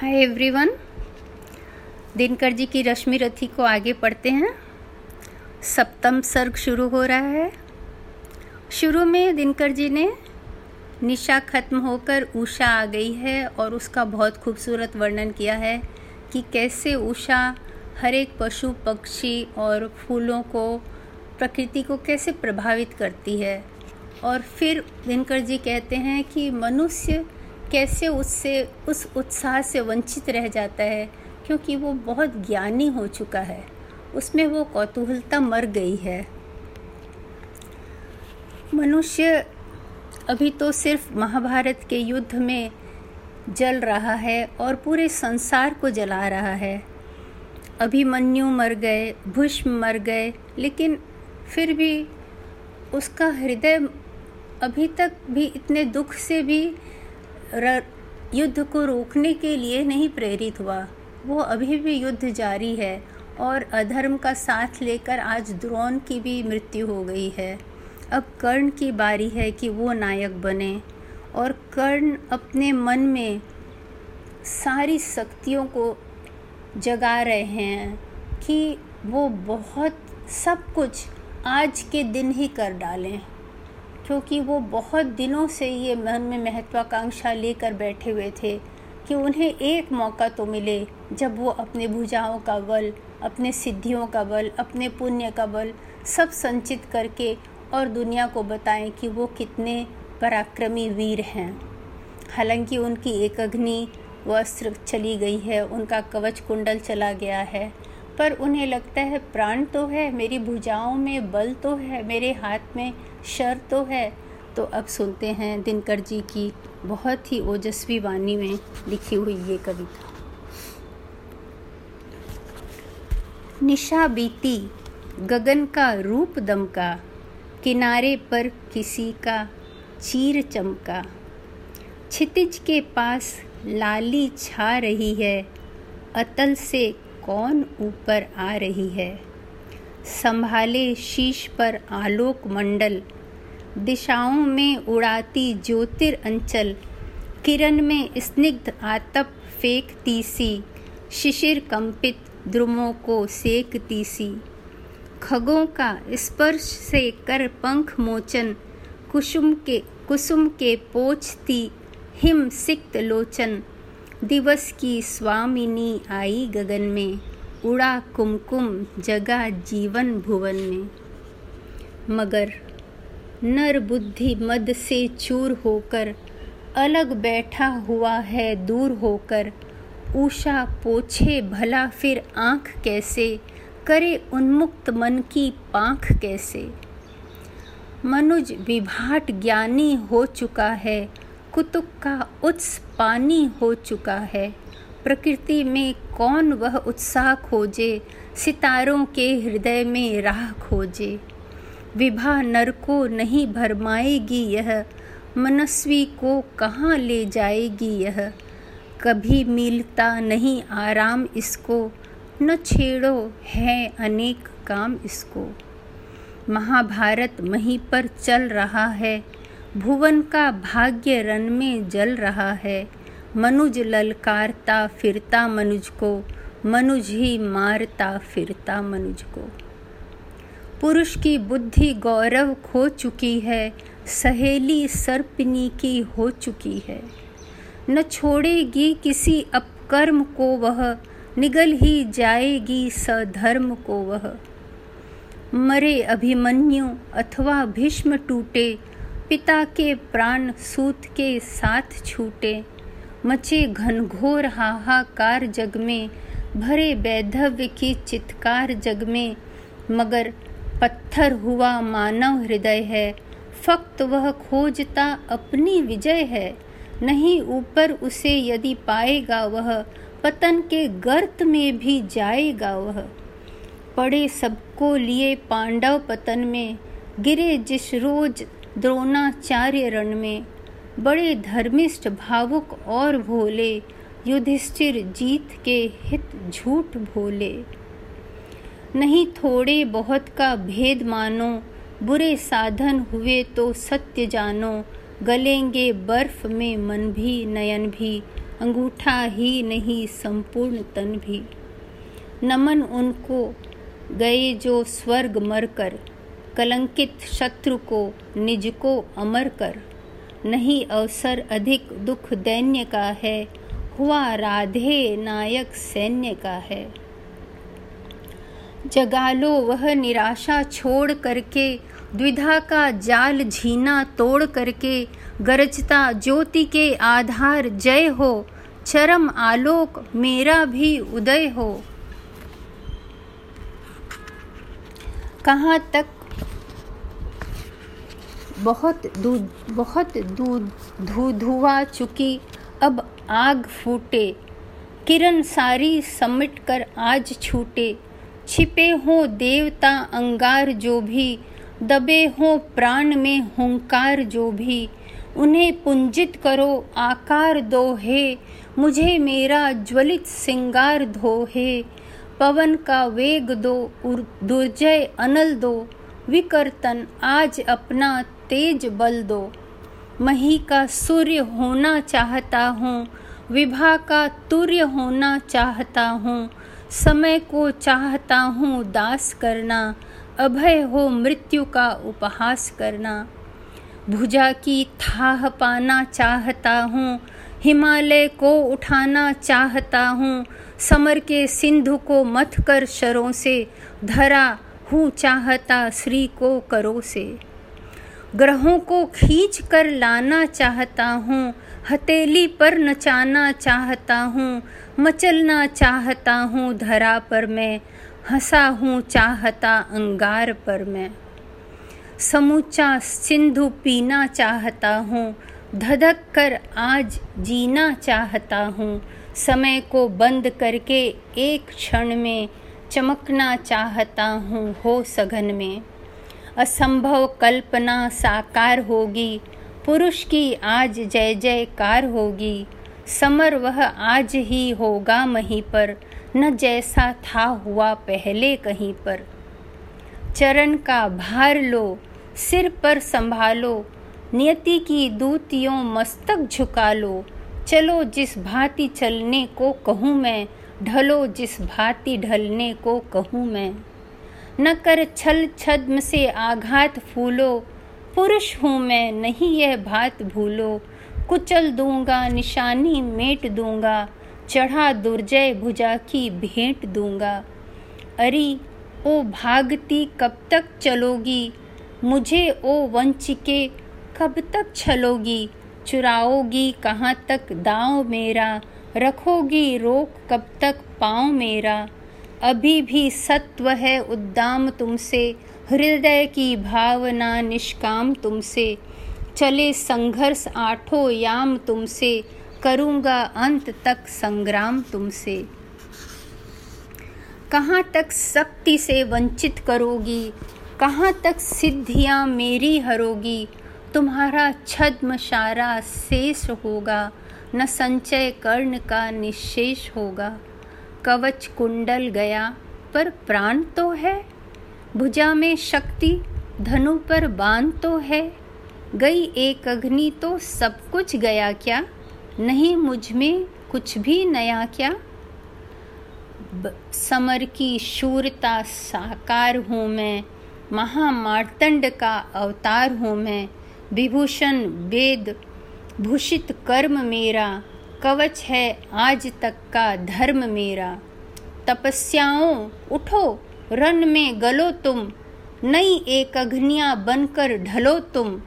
Hi everyone. Dinkar ji की रश्मि रथी को आगे पढ़ते हैं। सप्तम सर्ग शुरू हो रहा है। शुरू में दिनकर जी ने निशा खत्म होकर उषा आ गई है और उसका बहुत खूबसूरत वर्णन किया है कि कैसे उषा हर एक पशु, पक्षी और फूलों को, प्रकृति को कैसे प्रभावित करती है। और फिर दिनकर जी कहते हैं कि मनुष्य कैसे उससे, उस उत्साह से वंचित रह जाता है? क्योंकि वो बहुत ज्ञानी हो चुका है। उसमें वो कौतूहलता मर गई है। मनुष्य अभी तो सिर्फ़ महाभारत के युद्ध में जल रहा है और पूरे संसार को जला रहा है। अभिमन्यु मर गए, भुष्म मर गए, लेकिन फिर भी उसका हृदय अभी तक भी इतने दुख से भी युद्ध को रोकने के लिए नहीं प्रेरित हुआ। वो अभी भी युद्ध जारी है और अधर्म का साथ लेकर आज द्रोण की भी मृत्यु हो गई है। अब कर्ण की बारी है कि वो नायक बने और कर्ण अपने मन में सारी शक्तियों को जगा रहे हैं कि वो बहुत सब कुछ आज के दिन ही कर डालें। क्योंकि वो बहुत दिनों से ये मन में महत्वाकांक्षा लेकर बैठे हुए थे कि उन्हें एक मौका तो मिले जब वो अपने भुजाओं का बल, अपने सिद्धियों का बल, अपने पुण्य का बल सब संचित करके और दुनिया को बताएँ कि वो कितने पराक्रमी वीर हैं। हालाँकि उनकी एक अग्नि, वस्त्र चली गई है, उनका कवच कुंडल चला गया है। पर उन्हें लगता है, प्राण तो है, मेरी भुजाओं में बल तो है, मेरे हाथ में शर तो है। तो अब सुनते हैं दिनकर जी की बहुत ही ओजस्वी वाणी में लिखी हुई ये कविता। निशा बीती, गगन का रूप दमका, किनारे पर किसी का चीर चमका। छितिज के पास लाली छा रही है, अतल से कौन ऊपर आ रही है? संभाले शीश पर आलोक मंडल। दिशाओं में उड़ाती ज्योतिर अंचल। किरण में स्निग्ध आतप फेंकती सी। शिशिर कंपित द्रुमों को सेकती सी। खगों का स्पर्श से कर पंख मोचन। कुसुम के कुसुम के पोछती हिम सिक्त लोचन। दिवस की स्वामिनी आई गगन में, उड़ा कुमकुम जगा जीवन भुवन में। मगर नर बुद्धि मद से चूर होकर, अलग बैठा हुआ है दूर होकर। उषा पोछे भला फिर आँख कैसे, करे उन्मुक्त मन की पाँख कैसे। मनुज विभाट ज्ञानी हो चुका है कुतुक का उत्स पानी हो चुका है। प्रकृति में कौन वह उत्साह खोजे? सितारों के हृदय में राह खोजे। विभा नर को नहीं भरमाएगी यह। मनस्वी को कहाँ ले जाएगी यह? कभी मिलता नहीं आराम इसको। न छेड़ो है अनेक काम इसको। महाभारत वहीं पर चल रहा है। भुवन का भाग्य रन में जल रहा है। मनुज ललकारता फिरता मनुज को मनुज ही मारता फिरता मनुज को पुरुष की बुद्धि गौरव खो चुकी है, सहेली सर्पिनी की हो चुकी है। न छोड़ेगी किसी अपकर्म को वह, निगल ही जाएगी सधर्म को वह। मरे अभिमन्यु अथवा भीष्म टूटे पिता के प्राण सूत के साथ छूटे, मचे घनघोर हाहाकार जग में, भरे वैधव्य की चित्कार जग में, मगर पत्थर हुआ मानव हृदय है, फक्त वह खोजता अपनी विजय है, नहीं ऊपर उसे यदि पाएगा वह, पतन के गर्त में भी जाएगा वह। पड़े सबको लिए पांडव पतन में, गिरे जिस रोज द्रोणाचार्य रण में बड़े धर्मिष्ठ भावुक और भोले युधिष्ठिर जीत के हित झूठ भोले। नहीं थोड़े बहुत का भेद मानो, बुरे साधन हुए तो सत्य जानो, गलेंगे बर्फ़ में मन भी, नयन भी, अंगूठा ही नहीं संपूर्ण तन भी। नमन उनको, गए जो स्वर्ग मरकर कलंकित शत्रु को, निज को अमर कर। नहीं अवसर अधिक दुख दैन्य का है, हुआ राधे नायक सैन्य का है। जगालो वह निराशा छोड़ करके, द्विधा का जाल झीना तोड़ करके, गरजता ज्योति के आधार जय हो, चरम आलोक मेरा भी उदय हो। कहाँ तक बहुत दूध बहुत दूध धू, धुआ चुकी अब आग फूटे। किरण सारी समिट कर आज छूटे। छिपे हो देवता अंगार जो भी, दबे हो प्राण में हुंकार जो भी। उन्हें पुंजित करो आकार दो हे मुझे मेरा ज्वलित सिंगार धो हे पवन का वेग दो दुर्जय अनल दो, विकर्तन आज अपना तेज बल दो। मही का सूर्य होना चाहता हूँ, विभा का तुर्य होना चाहता हूँ, समय को चाहता हूँ दास करना, अभय हो मृत्यु का उपहास करना। भुजा की थाह पाना चाहता हूँ, हिमालय को उठाना चाहता हूँ, समर के सिंधु को मथ कर शरों से, धरा हूँ चाहता श्री को करो से। ग्रहों को खींच कर लाना चाहता हूँ, हथेली पर नचाना चाहता हूँ, मचलना चाहता हूँ धरा पर मैं, हंसा हूँ चाहता अंगार पर मैं। समूचा सिंधु पीना चाहता हूँ, धधक कर आज जीना चाहता हूँ, समय को बंद करके एक क्षण में चमकना चाहता हूँ हो सघन में। असंभव कल्पना साकार होगी। पुरुष की आज जय जयकार होगी। समर वह आज ही होगा महीं पर। न जैसा था हुआ पहले कहीं पर। चरण का भार लो, सिर पर संभालो। नियति की दूतियों मस्तक झुका लो। चलो जिस भांति चलने को कहूँ मैं, ढलो जिस भांति ढलने को कहूँ मैं। न कर छल छद्म से आघात फूलो। पुरुष हूँ मैं, नहीं यह बात भूलो। कुचल दूँगा, निशानी मेट दूँगा। चढ़ा दुर्जय भुजा की भेंट दूँगा। अरे, ओ भागती कब तक चलोगी? मुझे ओ वंचिके कब तक छलोगी? चुराओगी कहाँ तक दाव मेरा? रखोगी रोक कब तक पाँव मेरा? अभी भी सत्व है उद्दाम तुमसे, हृदय की भावना निष्काम तुमसे। चले संघर्ष आठों याम तुमसे, करूँगा अंत तक संग्राम तुमसे। कहाँ तक शक्ति से वंचित करोगी, कहाँ तक सिद्धियाँ मेरी हरोगी, तुम्हारा छद्म सारा शेष होगा, न संचय कर्ण का निशेष होगा। कवच कुंडल गया, पर प्राण तो है। भुजा में शक्ति, धनु पर बाण तो है। गई एक अग्नि तो सब कुछ गया क्या? नहीं मुझमें कुछ भी नया क्या? समर की शूरता साकार हूँ मैं, महामार्तंड का अवतार हूँ मैं। विभूषण, वेद, भूषित कर्म मेरा कवच है आज तक का धर्म मेरा। तपस्याओं उठो, रन में गलो तुम। नई एक अग्निया बनकर ढलो तुम।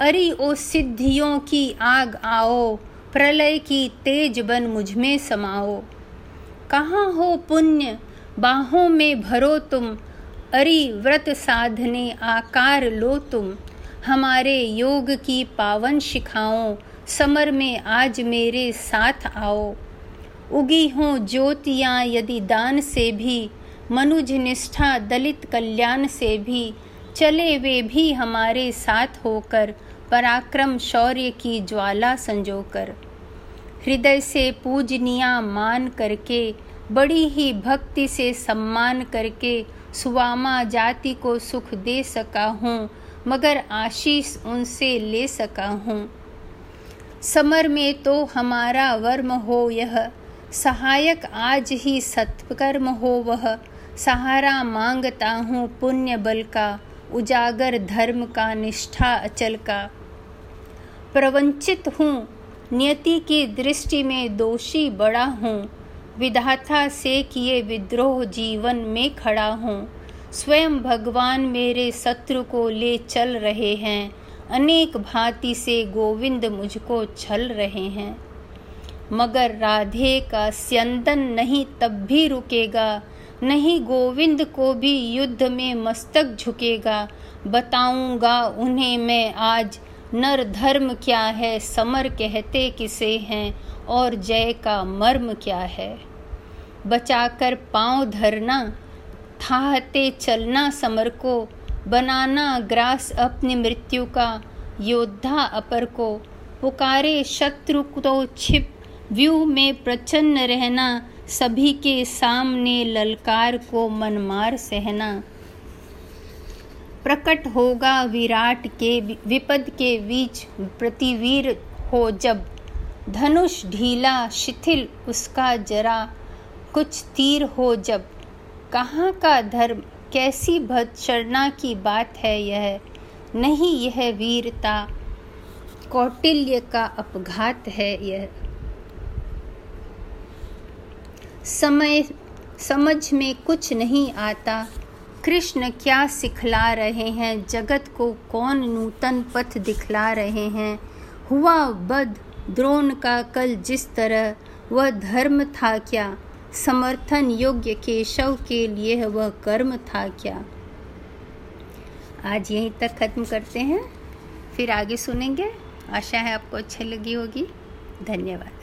अरे ओ सिद्धियों की आग आओ, प्रलय की तेज बन मुझमें समाओ। कहाँ हो पुण्य, बाहों में भरो तुम। अरे व्रत साधने आकार लो तुम। हमारे योग की पावन शिखाओं समर में आज मेरे साथ आओ। उगी हों ज्योतियाँ यदि दान से भी, मनुज निष्ठा दलित कल्याण से भी। चले वे भी हमारे साथ होकर, पराक्रम शौर्य की ज्वाला संजोकर। हृदय से पूजनिया मान करके, बड़ी ही भक्ति से सम्मान करके, सुवामा जाति को सुख दे सका हूँ, मगर आशीष उनसे ले सका हूँ। समर में तो हमारा वर्म हो यह। सहायक आज ही सत्कर्म हो वह। सहारा माँगता हूँ पुण्य बल का, उजागर धर्म का, निष्ठा अचल का। प्रवंचित हूँ, नियति की दृष्टि में दोषी बड़ा हूँ। विधाता से किए विद्रोह जीवन में खड़ा हूँ। स्वयं भगवान मेरे शत्रु को ले चल रहे हैं। अनेक भांति से गोविंद मुझको छल रहे हैं। मगर राधे का स्यंदन नहीं तब भी रुकेगा, नहीं गोविंद को भी युद्ध में मस्तक झुकेगा। बताऊँगा उन्हें मैं आज, नर धर्म क्या है, समर कहते किसे हैं, और जय का मर्म क्या है। बचाकर पाँव धरना, थाहते चलना समर को बनाना ग्रास अपनी मृत्यु का योद्धा अपर को। पुकारे शत्रु तो छिप व्यू में प्रचन्न रहना, सभी के सामने ललकार को मनमार सहना। प्रकट होगा विराट के विपद के बीच प्रतिवीर हो जब। धनुष ढीला, शिथिल, उसका जरा कुछ तीर हो जब। कहाँ का धर्म कैसी भत्सरना की बात है यह। नहीं यह वीरता, कौटिल्य का अपघात है यह। समय, समझ में कुछ नहीं आता, कृष्ण क्या सिखला रहे हैं? जगत को कौन नूतन पथ दिखला रहे हैं? हुआ बद द्रोण का कल जिस तरह, वह धर्म था क्या? समर्थन योग्य केशव के लिए वह कर्म था क्या? आज यहीं तक ख़त्म करते हैं। फिर आगे सुनेंगे। आशा है आपको अच्छी लगी होगी। धन्यवाद।